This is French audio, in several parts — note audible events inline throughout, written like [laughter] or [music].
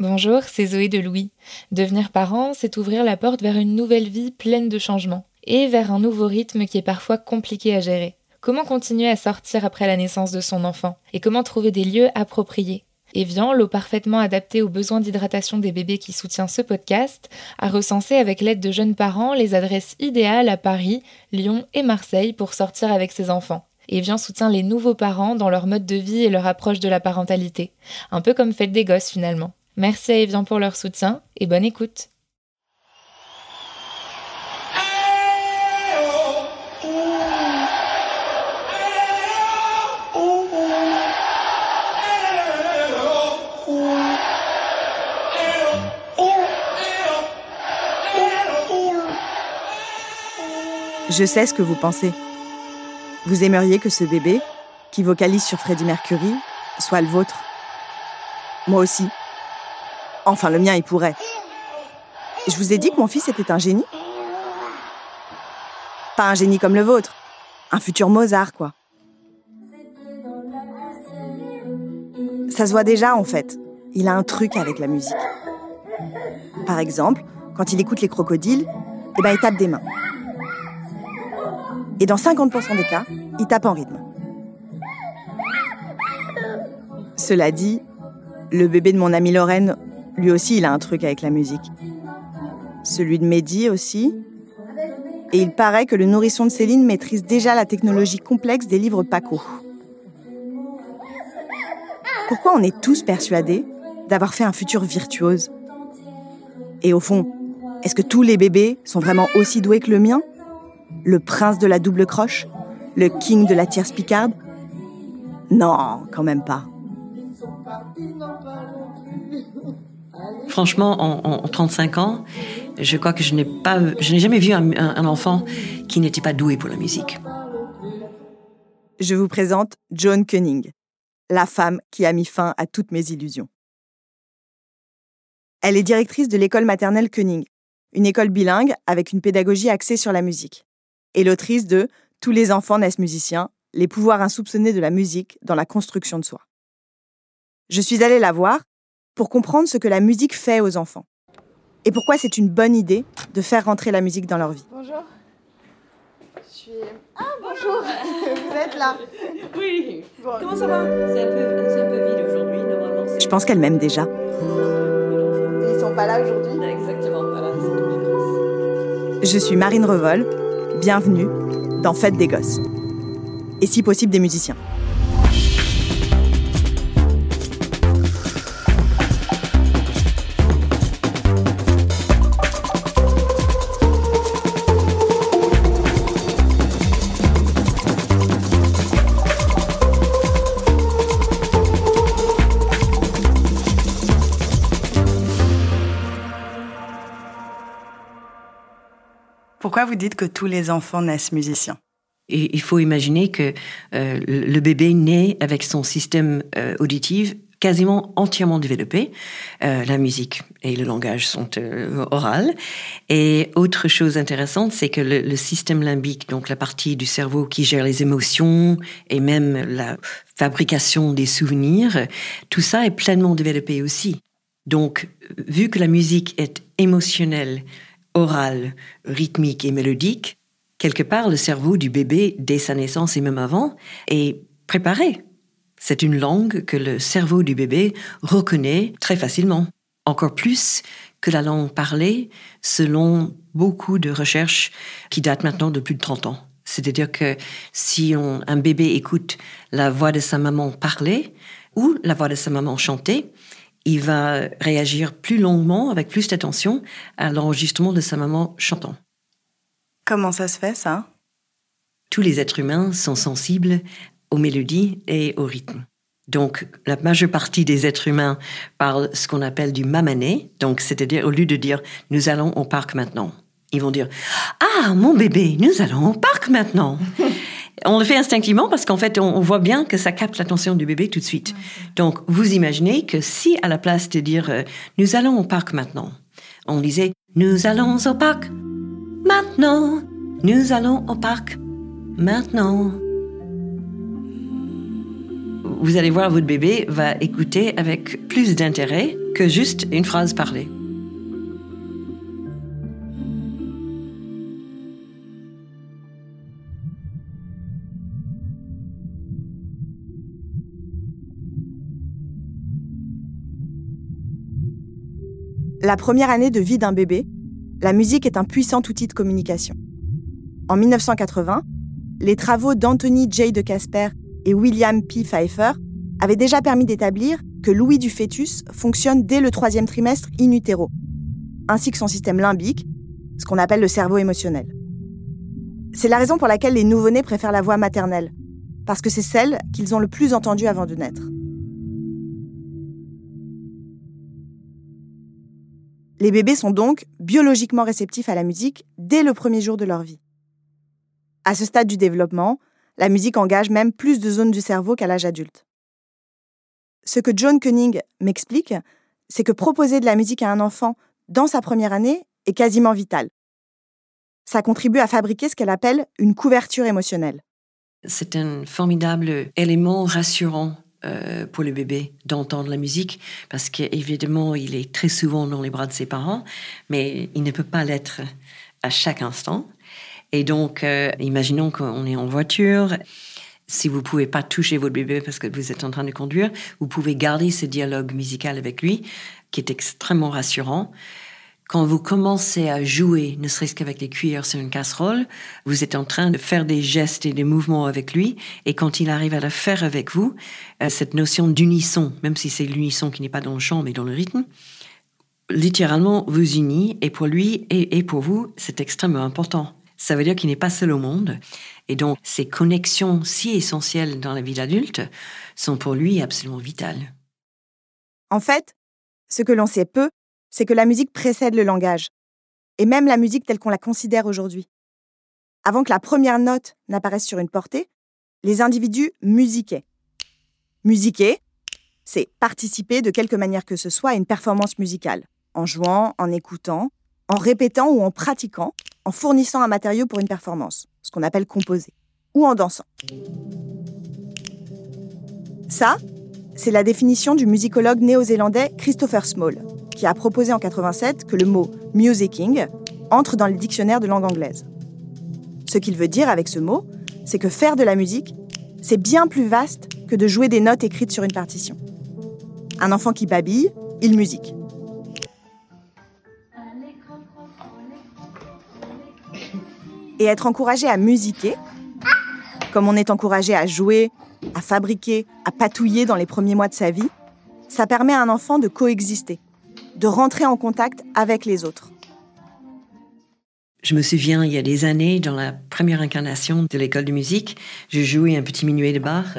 Bonjour, c'est Zoé de Louis. Devenir parent, c'est ouvrir la porte vers une nouvelle vie pleine de changements et vers un nouveau rythme qui est parfois compliqué à gérer. Comment continuer à sortir après la naissance de son enfant et comment trouver des lieux appropriés? Evian, l'eau parfaitement adaptée aux besoins d'hydratation des bébés qui soutient ce podcast, a recensé avec l'aide de jeunes parents les adresses idéales à Paris, Lyon et Marseille pour sortir avec ses enfants. Evian soutient les nouveaux parents dans leur mode de vie et leur approche de la parentalité. Un peu comme Fête des Gosses finalement. Merci à Evian pour leur soutien et bonne écoute. Je sais ce que vous pensez. Vous aimeriez que ce bébé, qui vocalise sur Freddie Mercury, soit le vôtre. Moi aussi. Enfin, le mien, il pourrait. Je vous ai dit que mon fils était un génie Pas un génie comme le vôtre. Un futur Mozart, quoi. Ça se voit déjà, en fait. Il a un truc avec la musique. Par exemple, quand il écoute les crocodiles, eh ben, il tape des mains. Et dans 50% des cas, il tape en rythme. Cela dit, le bébé de mon amie Lorraine lui aussi, il a un truc avec la musique. Celui de Mehdi aussi. Et il paraît que le nourrisson de Céline maîtrise déjà la technologie complexe des livres Paco. Pourquoi on est tous persuadés d'avoir fait un futur virtuose? Et au fond, est-ce que tous les bébés sont vraiment aussi doués que le mien? Le prince de la double croche? Le king de la tierce picarde? Non, quand même pas. Franchement, en, 35 ans, je crois que je n'ai pas, je n'ai jamais vu un, enfant qui n'était pas doué pour la musique. Je vous présente Joan Cunning, la femme qui a mis fin à toutes mes illusions. Elle est directrice de l'école maternelle Cunning, une école bilingue avec une pédagogie axée sur la musique, et l'autrice de Tous les enfants naissent musiciens, les pouvoirs insoupçonnés de la musique dans la construction de soi. Je suis allée la voir pour comprendre ce que la musique fait aux enfants. Et pourquoi c'est une bonne idée de faire rentrer la musique dans leur vie. Bonjour. Je suis... Ah, bonjour [laughs] Vous êtes là Oui. Comment ça va? C'est un, peu vide aujourd'hui, normalement. Je pense qu'elle m'aime déjà. Ils sont pas là aujourd'hui? Exactement, voilà, Je suis Marine Revol. Bienvenue dans Fête des Gosses. Et si possible, des musiciens. Vous dites que tous les enfants naissent musiciens il faut imaginer que euh, le bébé naît avec son système euh, auditif quasiment entièrement développé. Euh, la musique et le langage sont orales. Et autre chose intéressante, c'est que le, le, système limbique, donc la partie du cerveau qui gère les émotions et même la fabrication des souvenirs, tout ça est pleinement développé aussi. Donc, vu que la musique est émotionnelle, orale, rythmique et mélodique, quelque part le cerveau du bébé, dès sa naissance et même avant, est préparé. C'est une langue que le cerveau du bébé reconnaît très facilement, encore plus que la langue parlée, selon beaucoup de recherches qui datent maintenant de plus de 30 ans. C'est-à-dire que si un bébé écoute la voix de sa maman parler ou la voix de sa maman chanter, il va réagir plus longuement, avec plus d'attention, à l'enregistrement de sa maman chantant. Comment ça se fait, ça? Tous les êtres humains sont sensibles aux mélodies et au rythme. Donc, la majeure partie des êtres humains parlent ce qu'on appelle du mamané, donc c'est-à-dire au lieu de dire nous allons au parc maintenant, ils vont dire ah mon bébé, nous allons au parc maintenant. On le fait instinctivement parce qu'en fait, on, voit bien que ça capte l'attention du bébé tout de suite. Donc, vous imaginez que si à la place de dire euh, nous allons au parc maintenant, on disait nous allons au parc maintenant, nous allons au parc maintenant. vous allez voir votre bébé va écouter avec plus d'intérêt que juste une phrase parlée. La première année de vie d'un bébé, la musique est un puissant outil de communication. En 1980, les travaux d'Anthony J. de Casper et William P. Pfeiffer avaient déjà permis d'établir que l'ouïe du fœtus fonctionne dès le troisième trimestre in utero, ainsi que son système limbique, ce qu'on appelle le cerveau émotionnel. C'est la raison pour laquelle les nouveau-nés préfèrent la voix maternelle, parce que c'est celle qu'ils ont le plus entendue avant de naître. Les bébés sont donc biologiquement réceptifs à la musique dès le premier jour de leur vie. À ce stade du développement, la musique engage même plus de zones du cerveau qu'à l'âge adulte. Ce que John Koenig m'explique, c'est que proposer de la musique à un enfant dans sa première année est quasiment vital. Ça contribue à fabriquer ce qu'elle appelle une couverture émotionnelle. C'est un formidable élément rassurant euh, pour le bébé d'entendre la musique parce qu'évidemment, il est très souvent dans les bras de ses parents, mais il ne peut pas l'être à chaque instant. Et donc, euh, imaginons qu'on est en voiture. Si vous pouvez pas toucher votre bébé parce que vous êtes en train de conduire, vous pouvez garder ce dialogue musical avec lui, qui est extrêmement rassurant. Quand vous commencez à jouer, ne serait-ce qu'avec les cuillères sur une casserole, vous êtes en train de faire des gestes et des mouvements avec lui, et quand il arrive à le faire avec vous, euh, cette notion d'unisson, même si c'est l'unisson qui n'est pas dans le chant mais dans le rythme, littéralement vous unit, et pour lui et, pour vous, c'est extrêmement important. Ça veut dire qu'il n'est pas seul au monde, et donc ces connexions si essentielles dans la vie d'adulte sont pour lui absolument vitales. En fait, ce que l'on sait peu, c'est que la musique précède le langage, et même la musique telle qu'on la considère aujourd'hui. Avant que la première note n'apparaisse sur une portée, les individus musiquaient. Musiquer, c'est participer de quelque manière que ce soit à une performance musicale, en jouant, en écoutant, en répétant ou en pratiquant, en fournissant un matériau pour une performance, ce qu'on appelle composer, ou en dansant. Ça, c'est la définition du musicologue néo-zélandais Christopher Small, qui a proposé en 87 que le mot musicking entre dans le dictionnaire de langue anglaise. Ce qu'il veut dire avec ce mot, c'est que faire de la musique, c'est bien plus vaste que de jouer des notes écrites sur une partition. Un enfant qui babille, il musique. Et être encouragé à musiquer, comme on est encouragé à jouer, à fabriquer, à patouiller dans les premiers mois de sa vie, ça permet à un enfant de coexister, de rentrer en contact avec les autres. Je me souviens, il y a des années, dans la première incarnation de l'école de musique, je jouais un petit minuet de Bach.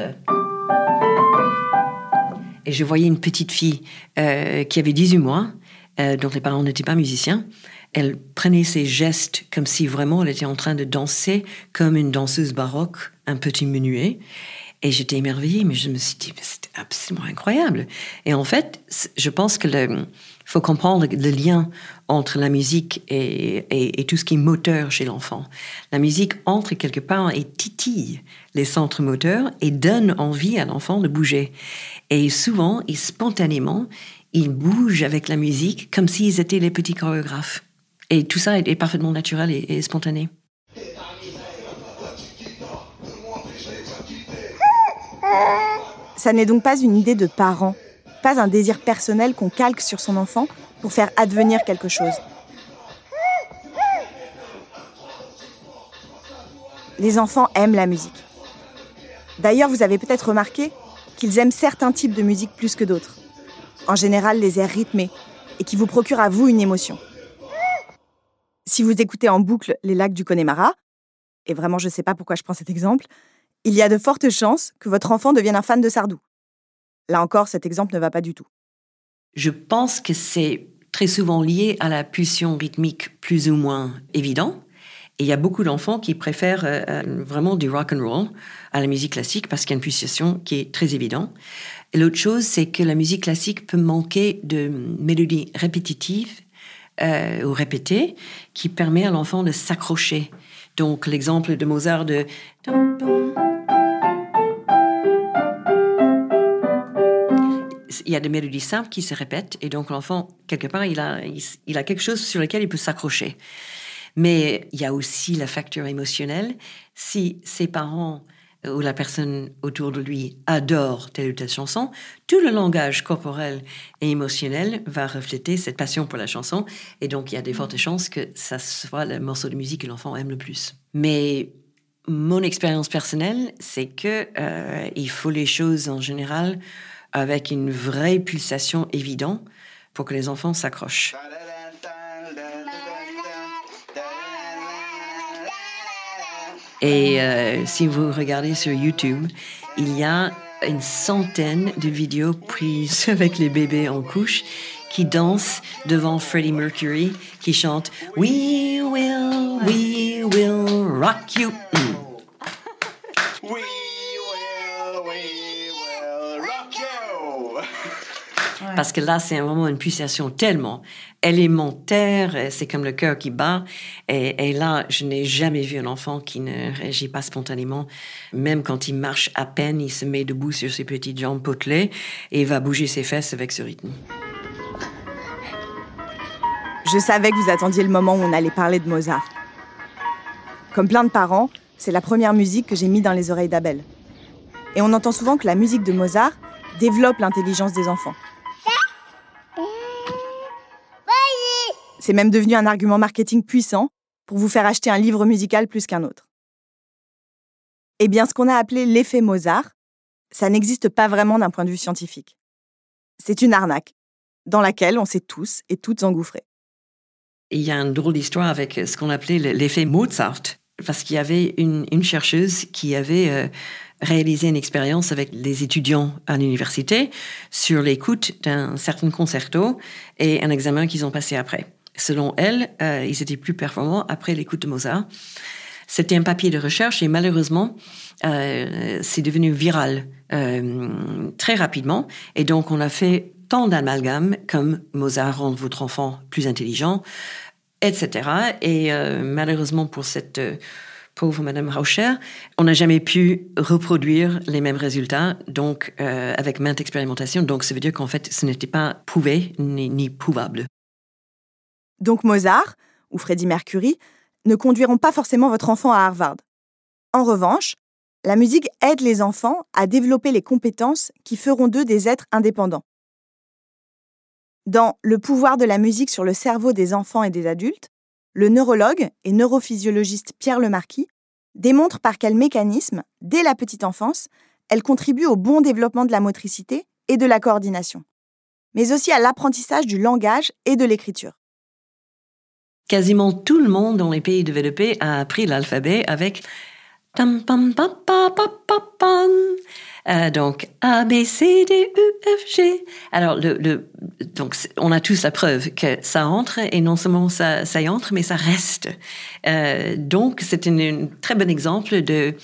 Et je voyais une petite fille euh, qui avait 18 mois, euh, dont les parents n'étaient pas musiciens. Elle prenait ses gestes comme si vraiment elle était en train de danser comme une danseuse baroque, un petit minuet. Et j'étais émerveillée, mais je me suis dit, c'était absolument incroyable. Et en fait, je pense que le, faut comprendre le lien entre la musique et, tout ce qui est moteur chez l'enfant. La musique entre quelque part et titille les centres moteurs et donne envie à l'enfant de bouger. Et souvent, et spontanément, ils bougent avec la musique comme s'ils étaient les petits chorégraphes. Et tout ça est, parfaitement naturel et, et spontané. Ça n'est donc pas une idée de parent pas un désir personnel qu'on calque sur son enfant pour faire advenir quelque chose. Les enfants aiment la musique. D'ailleurs, vous avez peut-être remarqué qu'ils aiment certains types de musique plus que d'autres. En général, les airs rythmés, et qui vous procurent à vous une émotion. Si vous écoutez en boucle les lacs du Connemara, et vraiment je ne sais pas pourquoi je prends cet exemple, il y a de fortes chances que votre enfant devienne un fan de Sardou. Là encore, cet exemple ne va pas du tout. Je pense que c'est très souvent lié à la pulsion rythmique plus ou moins évidente. Et il y a beaucoup d'enfants qui préfèrent euh, euh, vraiment du rock and roll à la musique classique parce qu'il y a une pulsation qui est très évidente. Et l'autre chose, c'est que la musique classique peut manquer de mélodies répétitives euh, ou répétées qui permet à l'enfant de s'accrocher. Donc l'exemple de Mozart de il y a des mélodies simples qui se répètent et donc l'enfant, quelque part, il a, il, a quelque chose sur lequel il peut s'accrocher. Mais il y a aussi la facture émotionnelle. Si ses parents ou la personne autour de lui adore telle ou telle chanson, tout le langage corporel et émotionnel va refléter cette passion pour la chanson. Et donc, il y a des fortes chances que ça soit le morceau de musique que l'enfant aime le plus. Mais mon expérience personnelle, c'est que euh, il faut les choses en général avec une vraie pulsation évidente pour que les enfants s'accrochent. Et euh, si vous regardez sur YouTube, il y a une centaine de vidéos prises [laughs] avec les bébés en couche qui dansent devant Freddie Mercury, qui chante We will, we will rock you. [laughs] Parce que là, c'est vraiment une pulsation tellement élémentaire, c'est comme le cœur qui bat. Et, là, je n'ai jamais vu un enfant qui ne réagit pas spontanément. Même quand il marche à peine, il se met debout sur ses petites jambes potelées et va bouger ses fesses avec ce rythme. Je savais que vous attendiez le moment où on allait parler de Mozart. Comme plein de parents, c'est la première musique que j'ai mise dans les oreilles d'Abel. Et on entend souvent que la musique de Mozart développe l'intelligence des enfants. C'est même devenu un argument marketing puissant pour vous faire acheter un livre musical plus qu'un autre. Eh bien, ce qu'on a appelé l'effet Mozart, ça n'existe pas vraiment d'un point de vue scientifique. C'est une arnaque dans laquelle on s'est tous et toutes engouffrés. Il y a une drôle d'histoire avec ce qu'on appelait l'effet Mozart, parce qu'il y avait une, chercheuse qui avait euh, réalisé une expérience avec les étudiants à l'université sur l'écoute d'un certain concerto et un examen qu'ils ont passé après. Selon elle, euh, ils étaient plus performants après l'écoute de Mozart. C'était un papier de recherche et malheureusement, euh, c'est devenu viral euh, très rapidement. Et donc, on a fait tant d'amalgames comme Mozart rend votre enfant plus intelligent, etc. Et malheureusement pour cette pauvre Madame Rauscher, on n'a jamais pu reproduire les mêmes résultats, donc avec maintes expérimentations. Donc, ça veut dire qu'en fait, ce n'était pas prouvé ni, ni prouvable. Donc Mozart ou Freddie Mercury ne conduiront pas forcément votre enfant à Harvard. En revanche, la musique aide les enfants à développer les compétences qui feront d'eux des êtres indépendants. Dans Le pouvoir de la musique sur le cerveau des enfants et des adultes, le neurologue et neurophysiologiste Pierre Lemarquis démontre par quel mécanisme, dès la petite enfance, elle contribue au bon développement de la motricité et de la coordination, mais aussi à l'apprentissage du langage et de l'écriture quasiment tout le monde dans les pays développés a appris l'alphabet avec tam pam pam pam euh, donc A B C D U F G. Alors le donc on a tous la preuve que ça entre et non seulement ça ça y entre mais ça reste. Euh, donc c'est un très bon exemple de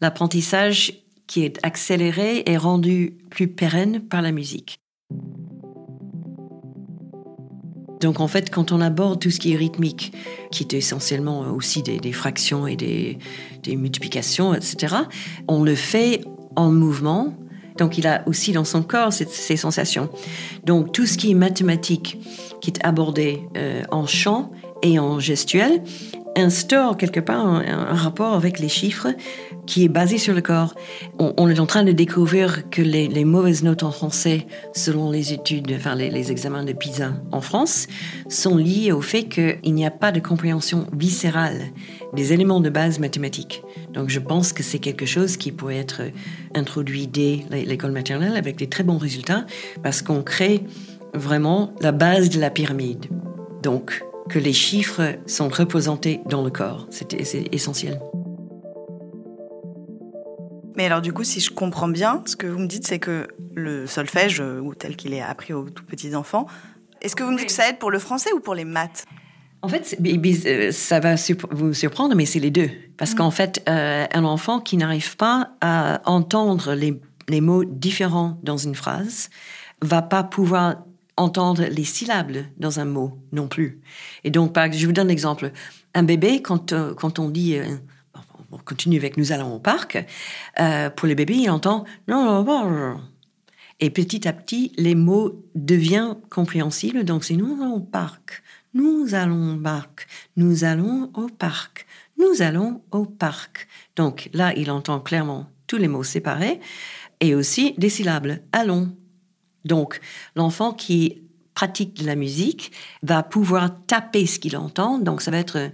l'apprentissage qui est accéléré et rendu plus pérenne par la musique. Donc en fait, quand on aborde tout ce qui est rythmique, qui est essentiellement aussi des, fractions et des, multiplications, etc., on le fait en mouvement. Donc il a aussi dans son corps ces sensations. Donc tout ce qui est mathématique, qui est abordé euh, en chant et en gestuel, instaure quelque part un, rapport avec les chiffres qui est basé sur le corps. On, est en train de découvrir que les, mauvaises notes en français, selon les études, enfin les, examens de PISA en France, sont liées au fait qu'il n'y a pas de compréhension viscérale des éléments de base mathématiques. Donc je pense que c'est quelque chose qui pourrait être introduit dès l'école maternelle avec des très bons résultats parce qu'on crée vraiment la base de la pyramide. Donc, que les chiffres sont représentés dans le corps. C'est essentiel. Mais alors du coup, si je comprends bien, ce que vous me dites, c'est que le solfège, euh, ou tel qu'il est appris aux tout petits enfants, est-ce que vous me dites que ça aide pour le français ou pour les maths? En fait, euh, ça va vous surprendre, mais c'est les deux. Parce mm. qu'en fait, euh, un enfant qui n'arrive pas à entendre les, les, mots différents dans une phrase va pas pouvoir entendre les syllabes dans un mot non plus. Et donc, je vous donne l'exemple. Un bébé, quand, euh, quand on dit, euh, on continue avec nous allons au parc, euh, pour les bébés, il entend non. Et petit à petit, les mots deviennent compréhensibles. Donc, c'est nous allons au parc, nous allons au parc, nous allons au parc, nous allons au parc. Donc là, il entend clairement tous les mots séparés et aussi des syllabes. Allons. Donc, l'enfant qui pratique de la musique va pouvoir taper ce qu'il entend. Donc, ça va être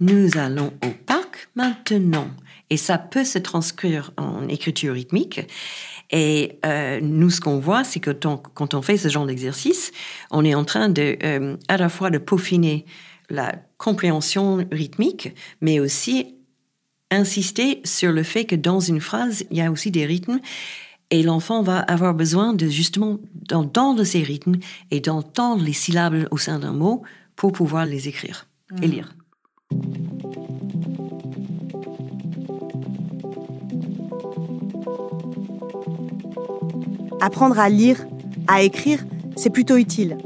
Nous allons au parc maintenant. Et ça peut se transcrire en écriture rythmique. Et euh, nous, ce qu'on voit, c'est que quand on fait ce genre d'exercice, on est en train de, euh, à la fois de peaufiner la compréhension rythmique, mais aussi insister sur le fait que dans une phrase, il y a aussi des rythmes et l'enfant va avoir besoin de justement d'entendre ces rythmes et d'entendre les syllabes au sein d'un mot pour pouvoir les écrire et mmh. lire. Apprendre à lire, à écrire, c'est plutôt utile.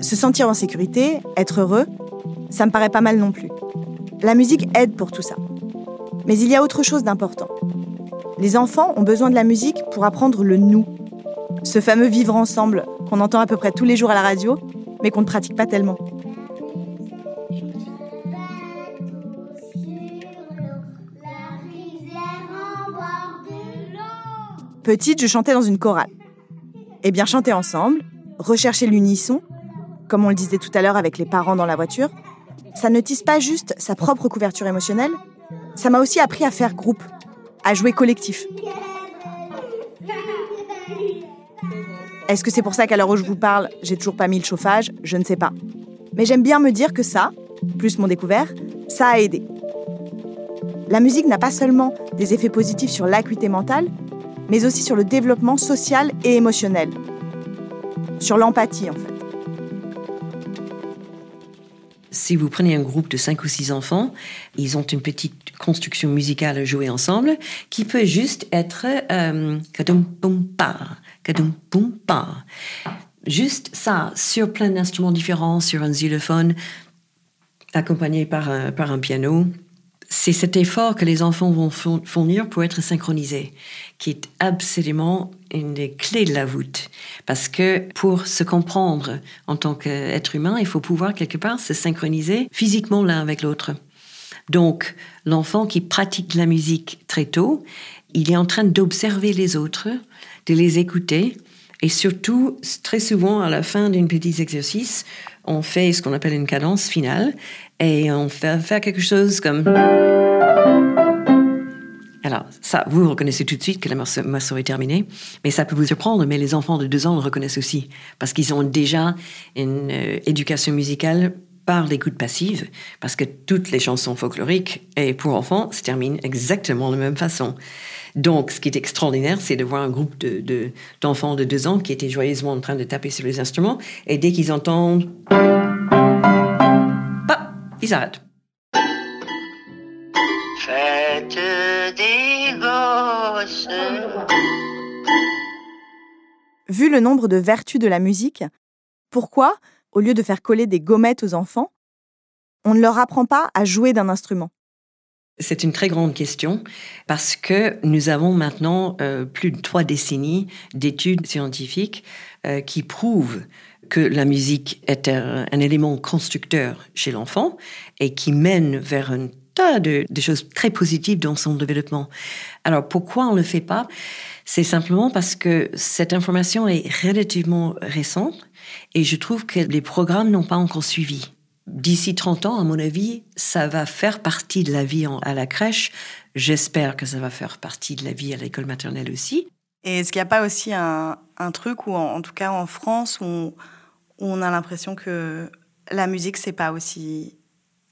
Se sentir en sécurité, être heureux, ça me paraît pas mal non plus. La musique aide pour tout ça. Mais il y a autre chose d'important. Les enfants ont besoin de la musique pour apprendre le nous. Ce fameux vivre ensemble qu'on entend à peu près tous les jours à la radio, mais qu'on ne pratique pas tellement. Petite, je chantais dans une chorale. Eh bien, chanter ensemble, rechercher l'unisson, comme on le disait tout à l'heure avec les parents dans la voiture, ça ne tisse pas juste sa propre couverture émotionnelle, ça m'a aussi appris à faire groupe, à jouer collectif. Est-ce que c'est pour ça qu'à l'heure où je vous parle, j'ai toujours pas mis le chauffage? Je ne sais pas. Mais j'aime bien me dire que ça, plus mon découvert, ça a aidé. La musique n'a pas seulement des effets positifs sur l'acuité mentale, mais aussi sur le développement social et émotionnel. Sur l'empathie, en fait. Si vous prenez un groupe de cinq ou six enfants, ils ont une petite construction musicale à jouer ensemble qui peut juste être euh, Juste ça, sur plein d'instruments différents, sur un xylophone, accompagné par un piano c'est cet effort que les enfants vont fournir pour être synchronisés, qui est absolument une des clés de la voûte. Parce que pour se comprendre en tant qu'être humain, il faut pouvoir quelque part se synchroniser physiquement l'un avec l'autre. Donc, l'enfant qui pratique la musique très tôt, il est en train d'observer les autres, de les écouter, et surtout, très souvent, à la fin d'un petit exercice, on fait ce qu'on appelle une cadence finale et on fait faire quelque chose comme. Alors, ça, vous reconnaissez tout de suite que la morceau est terminé, mais ça peut vous surprendre, mais les enfants de deux ans le reconnaissent aussi, parce qu'ils ont déjà une euh, éducation musicale par l'écoute passive, parce que toutes les chansons folkloriques et pour enfants se terminent exactement de la même façon. Donc, ce qui est extraordinaire, c'est de voir un groupe d'enfants de, de deux ans qui étaient joyeusement en train de taper sur les instruments, et dès qu'ils entendent des gosses. Vu le nombre de vertus de la musique, pourquoi, au lieu de faire coller des gommettes aux enfants, on ne leur apprend pas à jouer d'un instrument? C'est une très grande question parce que nous avons maintenant euh, plus de trois décennies d'études scientifiques euh, qui prouvent que la musique est un, élément constructeur chez l'enfant et qui mène vers un tas de, choses très positives dans son développement. Alors pourquoi on ne le fait pas? C'est simplement parce que cette information est relativement récente et je trouve que les programmes n'ont pas encore suivi. D'ici 30 ans, à mon avis, ça va faire partie de la vie à la crèche. J'espère que ça va faire partie de la vie à l'école maternelle aussi. Et est-ce qu'il n'y a pas aussi un, truc où, en, tout cas en France, on a l'impression que la musique, c'est pas aussi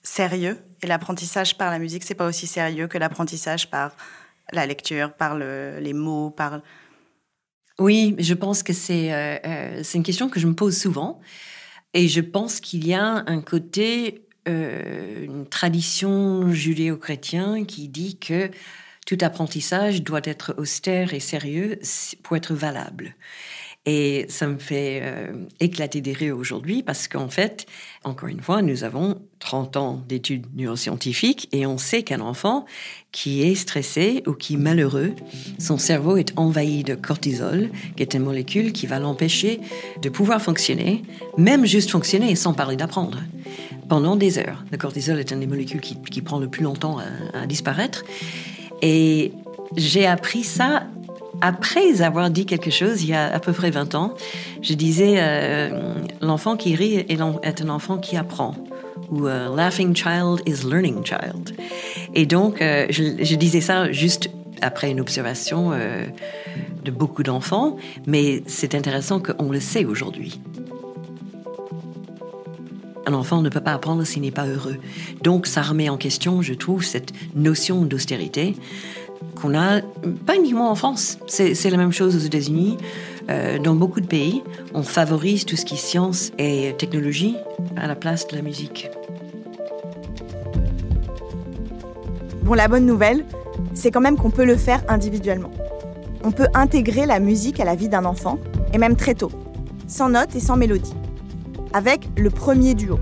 sérieux et l'apprentissage par la musique, c'est pas aussi sérieux que l'apprentissage par la lecture, par les mots, par... Oui, je pense que c'est euh, euh, c'est une question que je me pose souvent. Et je pense qu'il y a un côté, euh, une tradition judéo-chrétienne qui dit que tout apprentissage doit être austère et sérieux pour être valable. Et ça me fait euh, éclater des rires aujourd'hui parce qu'en fait, encore une fois, nous avons 30 ans d'études neuroscientifiques et on sait qu'un enfant qui est stressé ou qui est malheureux, son cerveau est envahi de cortisol, qui est une molécule qui va l'empêcher de pouvoir fonctionner, même juste fonctionner sans parler d'apprendre, pendant des heures. Le cortisol est une des molécules qui, prend le plus longtemps à disparaître. Et j'ai appris ça après avoir dit quelque chose il y a à peu près 20 ans, je disais euh, l'enfant qui rit est un enfant qui apprend ou euh, laughing child is learning child. Et donc euh, je, disais ça juste après une observation de beaucoup d'enfants, mais c'est intéressant qu'on le sait aujourd'hui. Un enfant ne peut pas apprendre s'il n'est pas heureux. Donc ça remet en question, je trouve, cette notion d'austérité qu'on a, pas uniquement en France, c'est la même chose aux États-Unis. Euh, dans beaucoup de pays, on favorise tout ce qui est science et technologie à la place de la musique. Bon, la bonne nouvelle, c'est quand même qu'on peut le faire individuellement. On peut intégrer la musique à la vie d'un enfant, et même très tôt, sans notes et sans mélodie, avec le premier duo.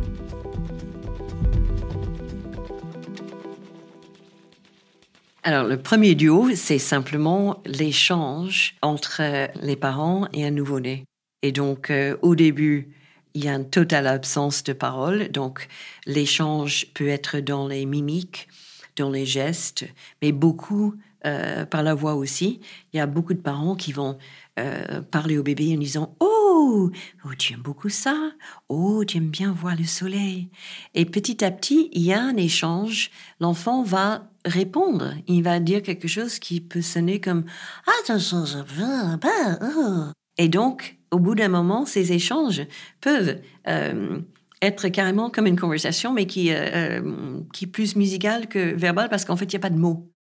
Alors, le premier duo, c'est simplement l'échange entre les parents et un nouveau-né. Et donc, euh, au début, il y a une totale absence de parole. Donc, l'échange peut être dans les mimiques, dans les gestes, mais beaucoup euh, par la voix aussi. Il y a beaucoup de parents qui vont euh, parler au bébé en disant Oh, oh, tu aimes beaucoup ça Oh, tu aimes bien voir le soleil Et petit à petit, il y a un échange. L'enfant va répondre. Il va dire quelque chose qui peut sonner comme. Oh. Et donc, au bout d'un moment, ces échanges peuvent euh, être carrément comme une conversation, mais qui, qui est plus musicale que verbale parce qu'en fait, il n'y a pas de mots.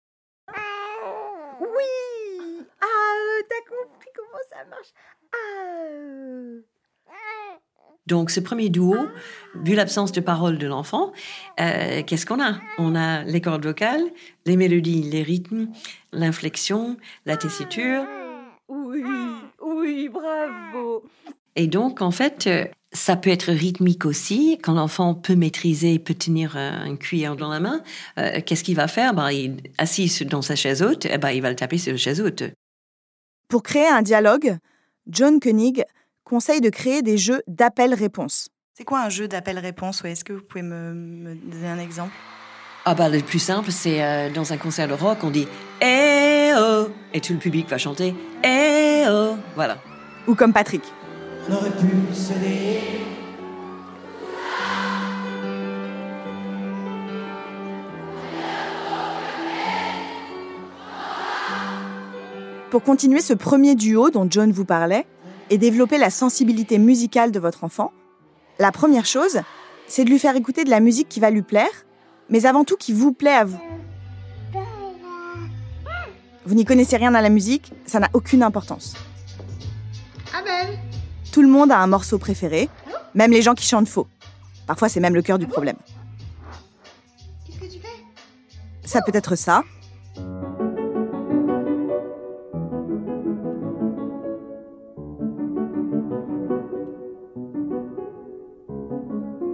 Donc, ce premier duo, vu l'absence de parole de l'enfant, euh, qu'est-ce qu'on a? On a les cordes vocales, les mélodies, les rythmes, l'inflexion, la tessiture. Oui, oui, bravo. Et donc, en fait, euh, ça peut être rythmique aussi. Quand l'enfant peut maîtriser, peut tenir un cuillère dans la main, euh, qu'est-ce qu'il va faire? Ben, il, Assis dans sa chaise haute, eh ben, il va le taper sur la chaise haute. Pour créer un dialogue, John Koenig conseille de créer des jeux d'appel-réponse. C'est quoi un jeu d'appel-réponse Est-ce que vous pouvez me, donner un exemple? Ah bah, le plus simple, c'est euh, dans un concert de rock, on dit Eh oh Et tout le public va chanter Eh oh Voilà. Ou comme Patrick. On aurait pu Pour continuer ce premier duo dont John vous parlait et développer la sensibilité musicale de votre enfant, la première chose, c'est de lui faire écouter de la musique qui va lui plaire, mais avant tout qui vous plaît à vous. Vous n'y connaissez rien à la musique, ça n'a aucune importance. Tout le monde a un morceau préféré, même les gens qui chantent faux. Parfois, c'est même le cœur du problème. Ça peut être ça,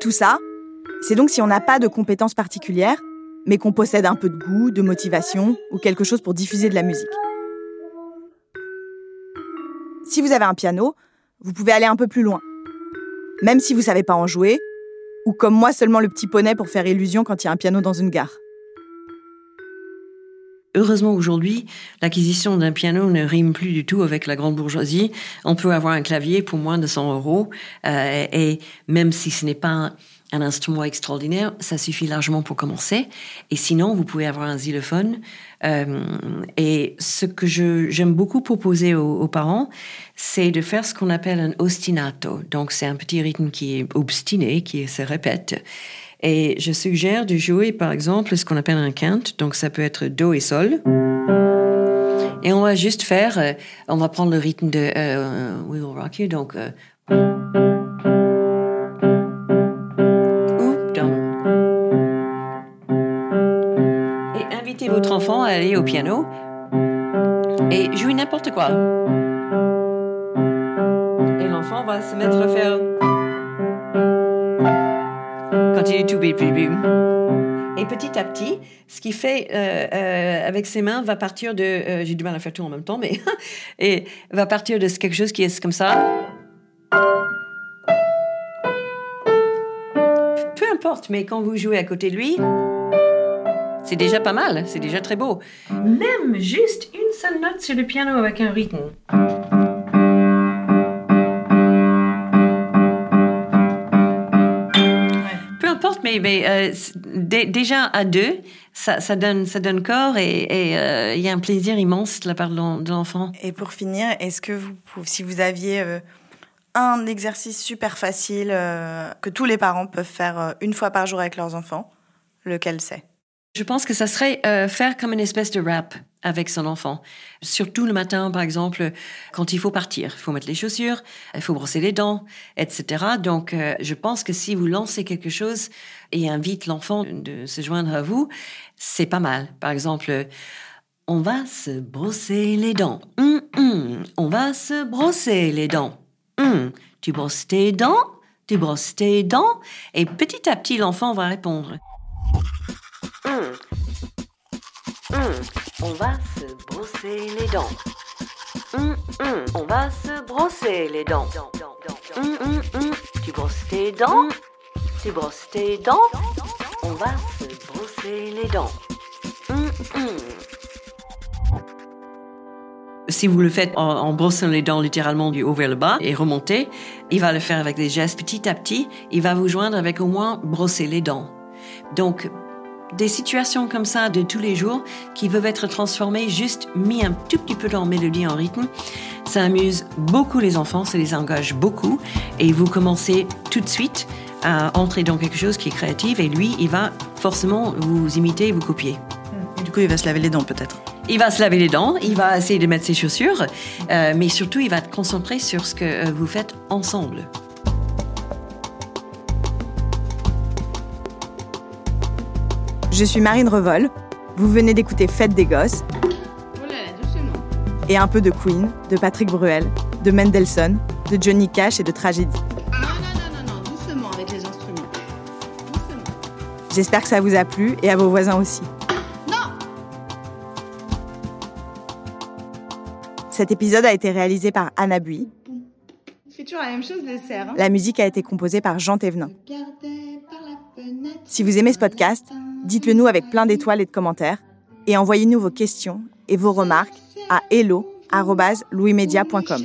Tout ça, c'est donc si on n'a pas de compétences particulières, mais qu'on possède un peu de goût, de motivation ou quelque chose pour diffuser de la musique. Si vous avez un piano, vous pouvez aller un peu plus loin. Même si vous ne savez pas en jouer, ou comme moi seulement le petit poney pour faire illusion quand il y a un piano dans une gare. Heureusement aujourd'hui, l'acquisition d'un piano ne rime plus du tout avec la grande bourgeoisie. On peut avoir un clavier pour moins de 100 euros euh, et même si ce n'est pas un instrument extraordinaire, ça suffit largement pour commencer. Et sinon, vous pouvez avoir un xylophone. Euh, et ce que j'aime beaucoup proposer aux, parents, c'est de faire ce qu'on appelle un ostinato. Donc, c'est un petit rythme qui est obstiné, qui se répète. Et je suggère de jouer, par exemple, ce qu'on appelle un quinte. Donc, ça peut être Do et Sol. Et on va juste faire, euh, on va prendre le rythme de euh, We Will Rock You. Donc, votre enfant à aller au piano et jouer n'importe quoi. Et l'enfant va se mettre à faire tout. Et petit à petit, ce qu'il fait euh, euh, avec ses mains va partir de. Euh, j'ai du mal à faire tout en même temps, mais. [laughs] et va partir de quelque chose qui est comme ça. Peu importe, mais quand vous jouez à côté de lui, c'est déjà pas mal, c'est déjà très beau. Même juste une seule note sur le piano avec un rythme. Importe, mais, euh, déjà à deux, ça, donne, ça donne corps et euh, il y a un plaisir immense de la part de l'enfant. Et pour finir, est-ce que vous, si vous aviez euh, un exercice super facile que tous les parents peuvent faire une fois par jour avec leurs enfants, lequel c'est? Je pense que ça serait euh, faire comme une espèce de rap avec son enfant. Surtout le matin, par exemple, quand il faut partir. Il faut mettre les chaussures, il faut brosser les dents, etc. Donc, euh, je pense que si vous lancez quelque chose et invite l'enfant de se joindre à vous, c'est pas mal. Par exemple, on va se brosser les dents. Hum, hum. On va se brosser les dents. Hum. Tu brosses tes dents, tu brosses tes dents, et petit à petit, l'enfant va répondre. Hum. Hum. On va se brosser les dents. Hum, On va se brosser les dents. Tu brosses tes dents. Tu brosses tes dents. On va se brosser les dents. Si vous le faites en, brossant les dents littéralement du haut vers le bas et remonter, il va le faire avec des gestes petit à petit. Il va vous joindre avec au moins brosser les dents. Donc, des situations comme ça de tous les jours qui peuvent être transformées, juste mis un tout petit peu dans mélodie, en rythme. Ça amuse beaucoup les enfants, ça les engage beaucoup et vous commencez tout de suite à entrer dans quelque chose qui est créatif et lui, il va forcément vous imiter, vous copier. du coup, il va se laver les dents peut-être. Il va se laver les dents, il va essayer de mettre ses chaussures, euh, mais surtout, il va être concentré sur ce que euh, vous faites ensemble. Je suis Marine Revol. Vous venez d'écouter Fête des Gosses. Oh là là, doucement. Et un peu de Queen, de Patrick Bruel, de Mendelssohn, de Johnny Cash et de Tragédie. Non, non, non, non, non, doucement avec les instruments. Doucement. J'espère que ça vous a plu et à vos voisins aussi. Non Cet épisode a été réalisé par Anna Bui. Toujours la même chose, le cerf. Hein. La musique a été composée par Jean Thévenin. Si vous aimez ce podcast, Dites-le nous avec plein d'étoiles et de commentaires. Et envoyez-nous vos questions et vos remarques à hello@louismedia.com.